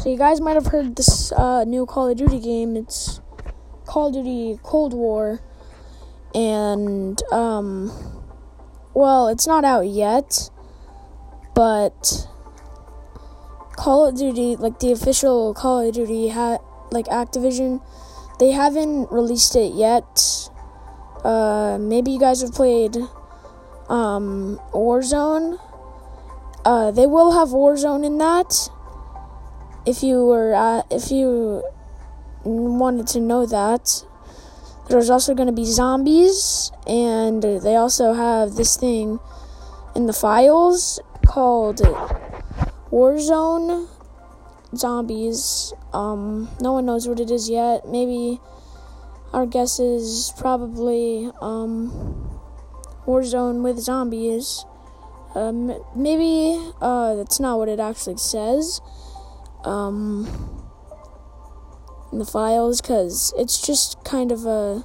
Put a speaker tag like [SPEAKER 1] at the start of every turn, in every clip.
[SPEAKER 1] So you guys might have heard this uh, new Call of Duty game. It's Call of Duty Cold War, and um, well, it's not out yet, but Call of Duty, like the official Call of Duty, ha- like Activision, they haven't released it yet. Uh, maybe you guys have played um, Warzone. Uh, they will have Warzone in that if you were uh, if you wanted to know that there's also going to be zombies and they also have this thing in the files called Warzone zombies. Um no one knows what it is yet. Maybe our guess is probably um Warzone with zombies. Um maybe uh that's not what it actually says um, in the files because it's just kind of a.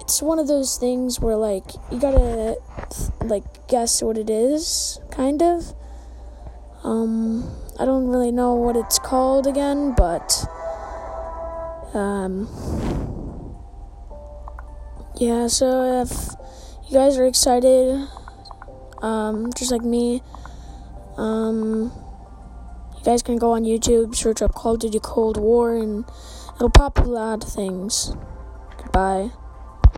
[SPEAKER 1] It's one of those things where like you gotta like guess what it is, kind of. Um, I don't really know what it's called again, but um, yeah. So if you guys are excited, um, just like me, um you guys can go on YouTube, search up Call of Duty Cold War, and it'll pop a lot of things. Goodbye.